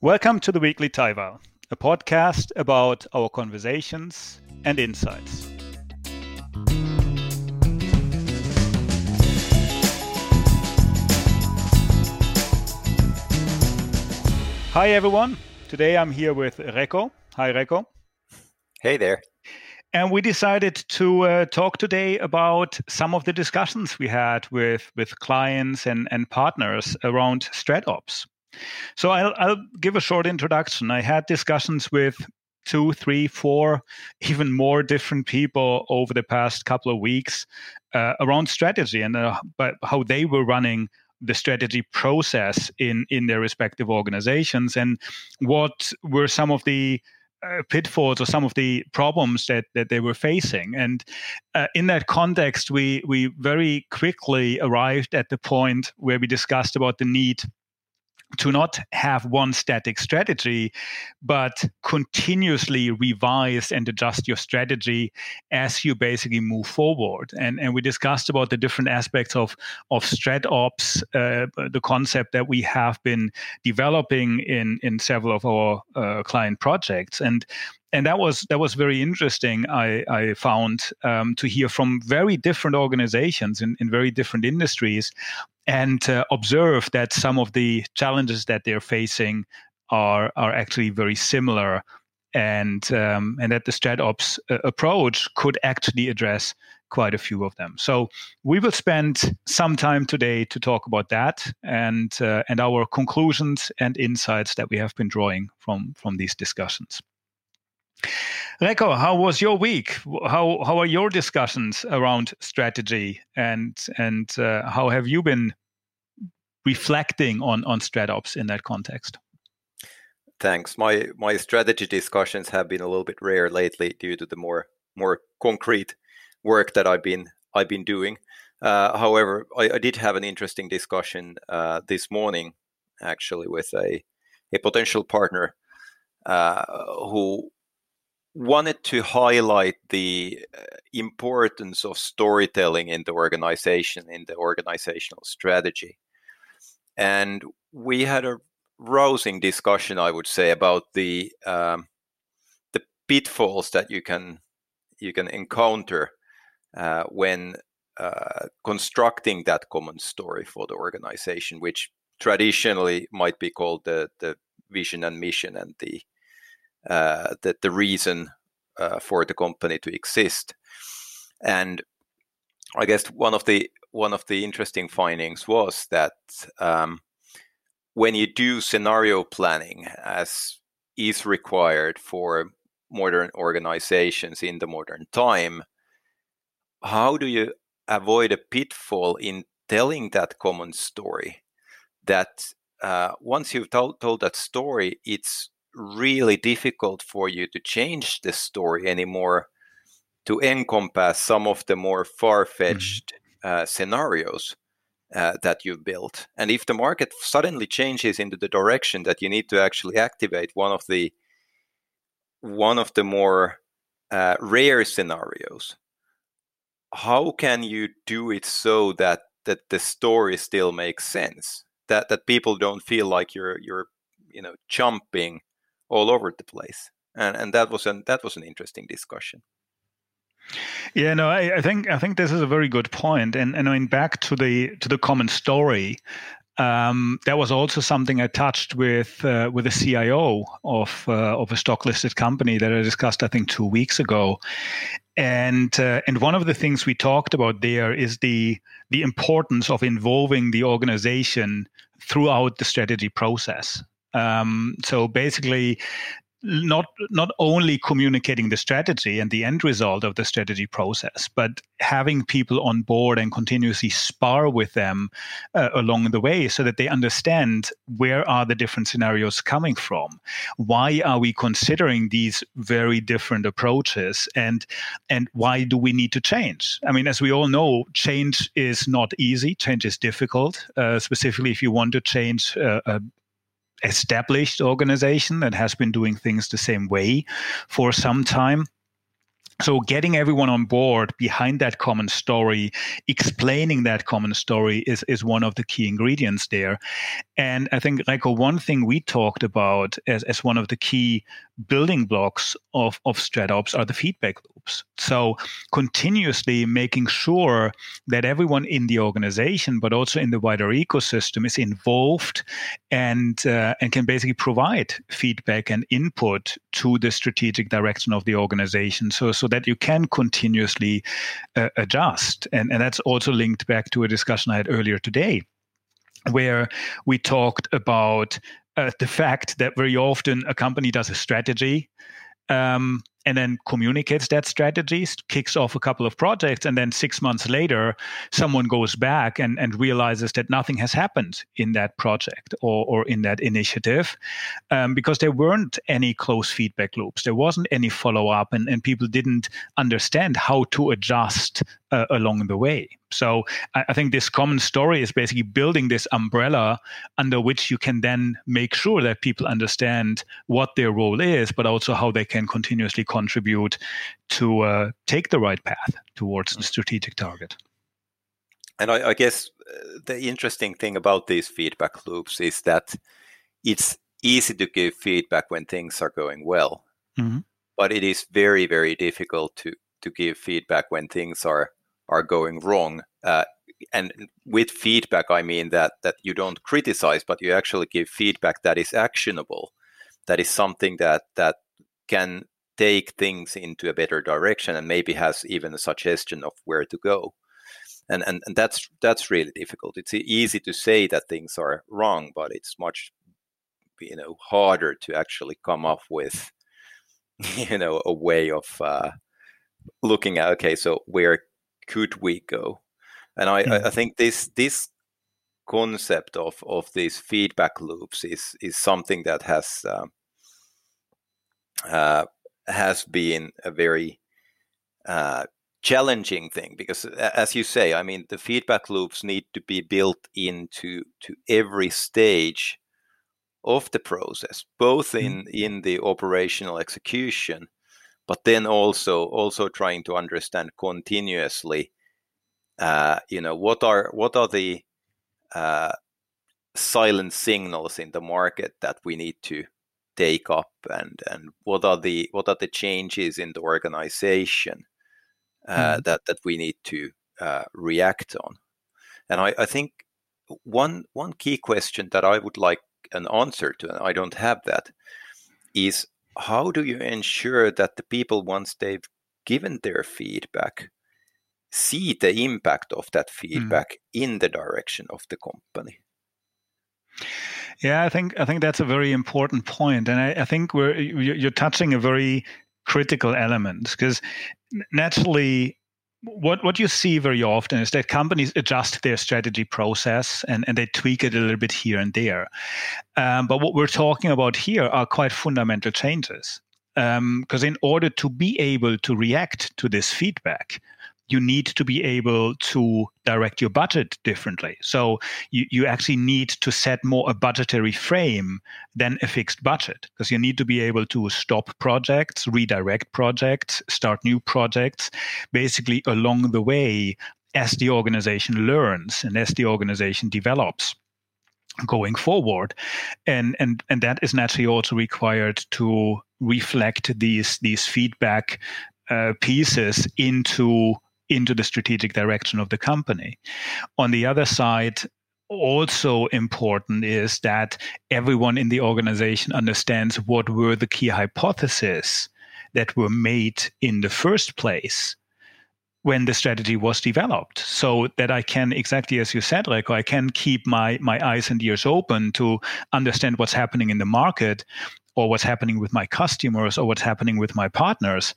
Welcome to the Weekly Taival, a podcast about our conversations and insights. Hi everyone. Today I'm here with Reko. Hi Reko. Hey there. And we decided to uh, talk today about some of the discussions we had with, with clients and, and partners around StratOps. So I'll, I'll give a short introduction. I had discussions with two, three, four, even more different people over the past couple of weeks uh, around strategy and uh, but how they were running the strategy process in in their respective organizations and what were some of the uh, pitfalls or some of the problems that, that they were facing. And uh, in that context, we we very quickly arrived at the point where we discussed about the need to not have one static strategy, but continuously revise and adjust your strategy as you basically move forward. And, and we discussed about the different aspects of, of StratOps, uh, the concept that we have been developing in, in several of our uh, client projects. And and that was that was very interesting. I, I found um, to hear from very different organizations in, in very different industries and uh, observe that some of the challenges that they're facing are are actually very similar, and um, and that the StratOps uh, approach could actually address quite a few of them. So we will spend some time today to talk about that and uh, and our conclusions and insights that we have been drawing from from these discussions. Reko, how was your week? How how are your discussions around strategy, and and uh, how have you been reflecting on on StratOps in that context? Thanks. My my strategy discussions have been a little bit rare lately due to the more more concrete work that I've been I've been doing. Uh, however, I, I, did have an interesting discussion uh, this morning, actually, with a a potential partner uh, who wanted to highlight the uh, importance of storytelling in the organization, in the organizational strategy. And we had a rousing discussion, I would say, about the um, the pitfalls that you can you can encounter uh, when uh, constructing that common story for the organization, which traditionally might be called the the vision and mission and the uh, the, the reason uh, for the company to exist. And I guess one of the one of the interesting findings was that um, when you do scenario planning, as is required for modern organizations in the modern time, how do you avoid a pitfall in telling that common story? That uh, once you've told, told that story, it's really difficult for you to change the story anymore to encompass some of the more far-fetched mm-hmm. uh, scenarios uh, that you've built. And if the market suddenly changes into the direction that you need to actually activate one of the one of the more uh, rare scenarios, how can you do it so that that the story still makes sense? That that people don't feel like you're you're you know jumping all over the place, and and that was an that was an interesting discussion. Yeah, no, I, I think I think this is a very good point, and and I mean back to the to the common story. Um, that was also something I touched with uh, with the CIO of uh, of a stock listed company that I discussed I think two weeks ago, and uh, and one of the things we talked about there is the the importance of involving the organization throughout the strategy process. Um, so basically, not not only communicating the strategy and the end result of the strategy process, but having people on board and continuously spar with them uh, along the way, so that they understand where are the different scenarios coming from, why are we considering these very different approaches, and and why do we need to change? I mean, as we all know, change is not easy. Change is difficult, uh, specifically if you want to change uh, established organization that has been doing things the same way for some time. So getting everyone on board behind that common story explaining that common story is, is one of the key ingredients there. And i think like one thing we talked about as, as one of the key building blocks of, of stratops are the feedback loops so continuously making sure that everyone in the organization but also in the wider ecosystem is involved and uh, and can basically provide feedback and input to the strategic direction of the organization so so that you can continuously uh, adjust. And, and that's also linked back to a discussion I had earlier today, where we talked about uh, the fact that very often a company does a strategy. Um, and then communicates that strategy, kicks off a couple of projects, and then six months later, someone goes back and, and realizes that nothing has happened in that project or, or in that initiative um, because there weren't any close feedback loops. There wasn't any follow up, and, and people didn't understand how to adjust uh, along the way. So I, I, think this common story is basically building this umbrella under which you can then make sure that people understand what their role is, but also how they can continuously contribute to uh, take the right path towards the strategic target. And I, I guess uh, the interesting thing about these feedback loops is that it's easy to give feedback when things are going well, mm-hmm. but it is very, very difficult to to give feedback when things are are going wrong. Uh, and with feedback, I mean that that you don't criticize, but you actually give feedback that is actionable, that is something that that can take things into a better direction and maybe has even a suggestion of where to go. And, and, and that's that's really difficult. It's easy to say that things are wrong, but it's much you know harder to actually come up with you know a way of uh, looking at okay, so where could we go? And I, mm. I think this this concept of of these feedback loops is is something that has uh, uh, has been a very uh, challenging thing because as you say i mean the feedback loops need to be built into to every stage of the process both in mm. in the operational execution but then also also trying to understand continuously uh, you know what are what are the uh, silent signals in the market that we need to take up and and what are the what are the changes in the organization uh, mm. that that we need to uh, react on and I, I think one one key question that I would like an answer to and I don't have that is how do you ensure that the people, once they've given their feedback, see the impact of that hmm. feedback mm. in the direction of the company? Yeah, I think I think that's a very important point, and I, I think we're you're touching a very critical element because naturally what what you see very often is that companies adjust their strategy process and, and they tweak it a little bit here and there. Um, but what we're talking about here are quite fundamental changes. Because um, in order to be able to react to this feedback, you need to be able to direct your budget differently. So you, you actually need to set more a budgetary frame than a fixed budget because you need to be able to stop projects, redirect projects, start new projects, basically along the way as the organization learns and as the organization develops going forward and and and that is naturally also required to reflect these these feedback uh, pieces into into the strategic direction of the company. On the other side, also important is that everyone in the organization understands what were the key hypotheses that were made in the first place when the strategy was developed so that i can exactly as you said like i can keep my my eyes and ears open to understand what's happening in the market or what's happening with my customers or what's happening with my partners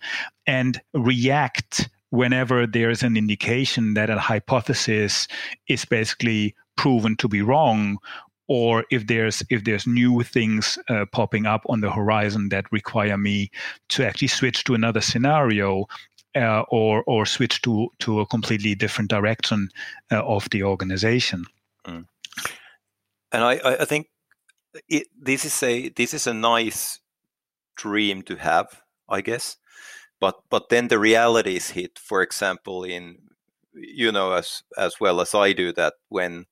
and react whenever there's an indication that a hypothesis is basically proven to be wrong or if there's if there's new things uh, popping up on the horizon that require me to actually switch to another scenario uh, or or switch to to a completely different direction uh, of the organization. Mm. And I, I think it, this is a this is a nice dream to have, I guess, but but then the realities hit. For example, in you know as as well as I do that when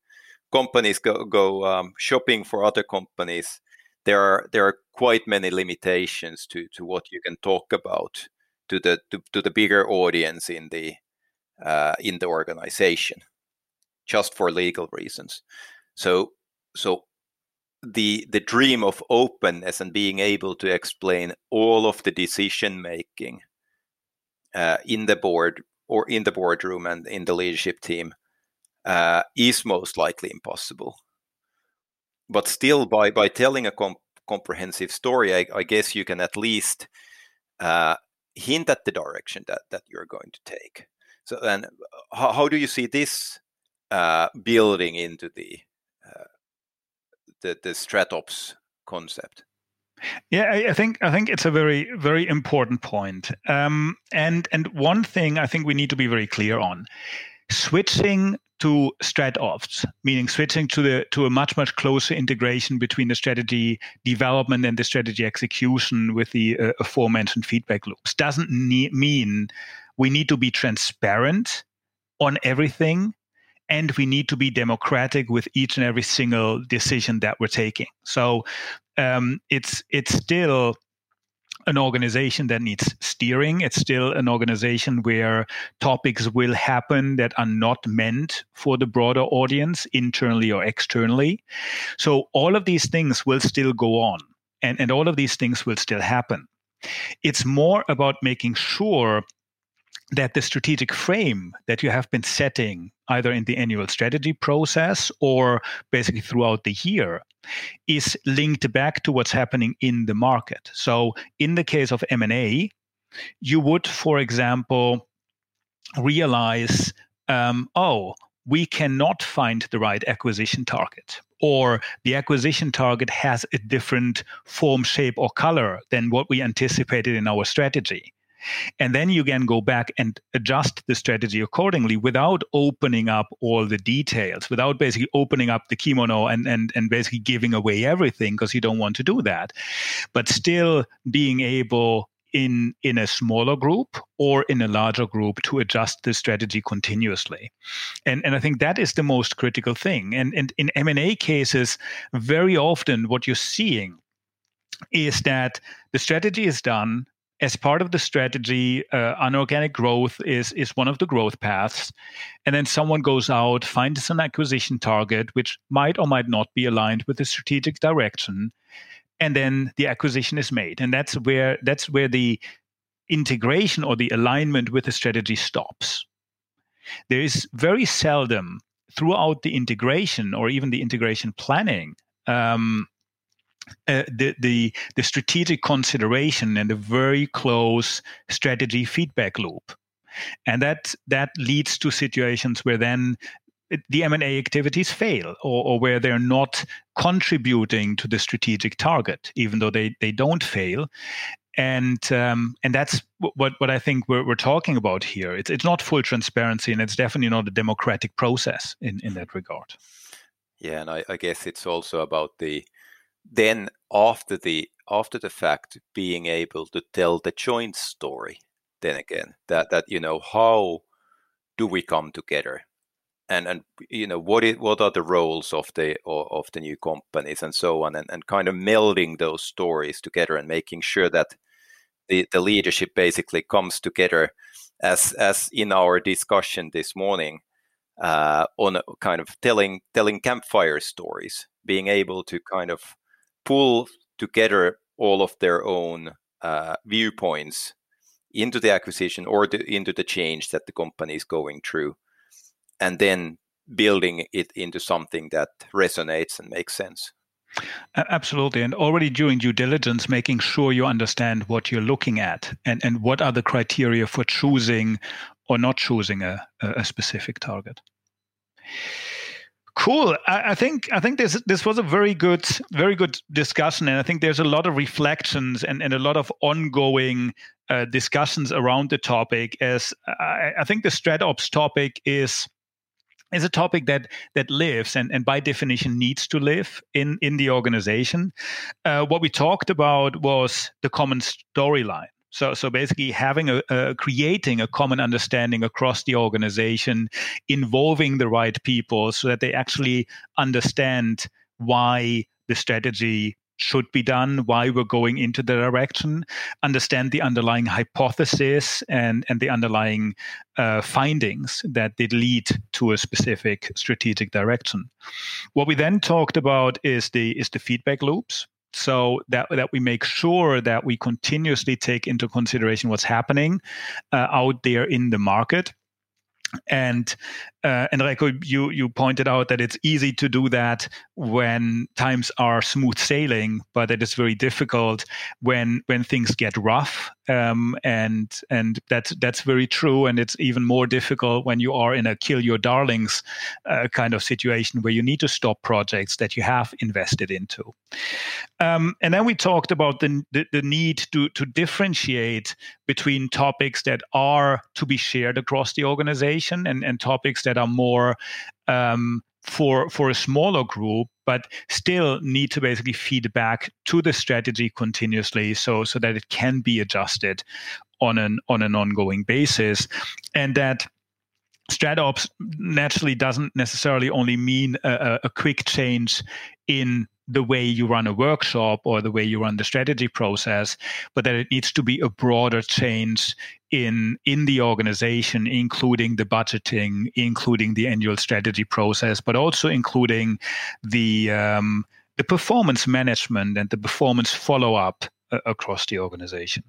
companies go go um, shopping for other companies, there are there are quite many limitations to to what you can talk about to the to, to the bigger audience in the uh, in the organization, just for legal reasons. So so the the dream of openness and being able to explain all of the decision making in the board or in the boardroom and in the leadership team uh, is most likely impossible. But still, by by telling a comp- comprehensive story, I, I, guess you can at least uh, hint at the direction that that you're going to take. So then, how, how do you see this uh, building into the uh, the, the StratOps concept? Yeah, I, I, think I think it's a very very important point. Um, and and one thing I think we need to be very clear on: switching to StratOps, meaning switching to the to a much much closer integration between the strategy development and the strategy execution with the uh, aforementioned feedback loops, doesn't ne- mean we need to be transparent on everything and we need to be democratic with each and every single decision that we're taking. So um, it's it's still an organization that needs steering. It's still an organization where topics will happen that are not meant for the broader audience, internally or externally. So all of these things will still go on, and, and all of these things will still happen. It's more about making sure that the strategic frame that you have been setting either in the annual strategy process or basically throughout the year is linked back to what's happening in the market. So in the case of m&a you would for example realize um, oh we cannot find the right acquisition target or the acquisition target has a different form shape or color than what we anticipated in our strategy and then you can go back and adjust the strategy accordingly without opening up all the details, without basically opening up the kimono and, and, and basically giving away everything because you don't want to do that. But still being able in in a smaller group or in a larger group to adjust the strategy continuously and and i think that is the most critical thing and and in m&a cases very often what you're seeing is that the strategy is done as part of the strategy, uh, unorganic growth is is one of the growth paths, and then someone goes out, finds an acquisition target which might or might not be aligned with the strategic direction, and then the acquisition is made, and that's where that's where the integration or the alignment with the strategy stops. There is very seldom throughout the integration or even the integration planning um, uh, the, the the strategic consideration and a very close strategy feedback loop, and that that leads to situations where then the M&A activities fail or, or, where they're not contributing to the strategic target, even though they, they don't fail. And um, and that's what, what I think we're, we're talking about here. It's, it's not full transparency and it's definitely not a democratic process in, in that regard. Yeah, and I, I guess it's also about the then after the after the fact being able to tell the joint story then again that that you know how do we come together? And and you know what is what are the roles of the of the new companies and so on and, and kind of melding those stories together and making sure that the, the leadership basically comes together as as in our discussion this morning uh, on kind of telling telling campfire stories being able to kind of pull together all of their own uh, viewpoints into the acquisition or the, into the change that the company is going through, and then building it into something that resonates and makes sense. Absolutely. And already during due diligence, making sure you understand what you're looking at and, and what are the criteria for choosing or not choosing a, a specific target. Cool. I, I, think I think this this was a very good very good discussion, and I think there's a lot of reflections and, and a lot of ongoing uh, discussions around the topic. As I, I think the StratOps topic is is a topic that that lives and, and by definition needs to live in in the organization. Uh, what we talked about was the common storyline So, so basically, having a, a, creating a common understanding across the organization, involving the right people, so that they actually understand why the strategy should be done, why we're going into the direction, understand the underlying hypothesis and, and the underlying uh, findings that did lead to a specific strategic direction. What we then talked about is the is the feedback loops so that that we make sure that we continuously take into consideration what's happening uh, out there in the market. And uh, Enrico, you you pointed out that it's easy to do that when times are smooth sailing, but it is very difficult when when things get rough. Um, and and that's that's very true. And it's even more difficult when you are in a kill your darlings uh, kind of situation where you need to stop projects that you have invested into. Um, and then we talked about the, the the need to to differentiate between topics that are to be shared across the organization and and topics that that are more um, for for a smaller group but still need to basically feed back to the strategy continuously so so that it can be adjusted on an on an ongoing basis. And that StratOps naturally doesn't necessarily only mean a, a quick change in the way you run a workshop or the way you run the strategy process, but that it needs to be a broader change in in the organization, including the budgeting, including the annual strategy process, but also including the um, the performance management and the performance follow up uh, across the organization.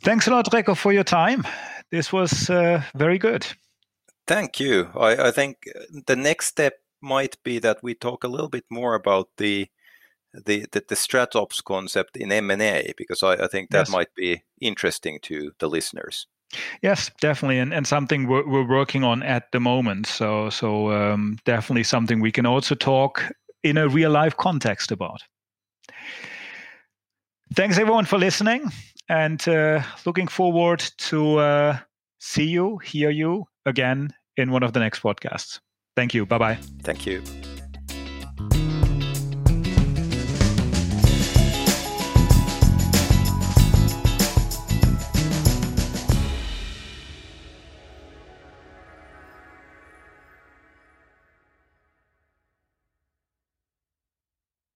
Thanks a lot, Reko, for your time. This was uh, very good. Thank you. I, I think the next step might be that we talk a little bit more about the the the, the stratops concept in M&A because I, I think that yes. might be interesting to the listeners. Yes, definitely, and, and something we're, we're working on at the moment. So so um, definitely something we can also talk in a real life context about. Thanks everyone for listening, and uh, looking forward to uh, see you, hear you again in one of the next podcasts. Thank you. Bye bye. Thank you.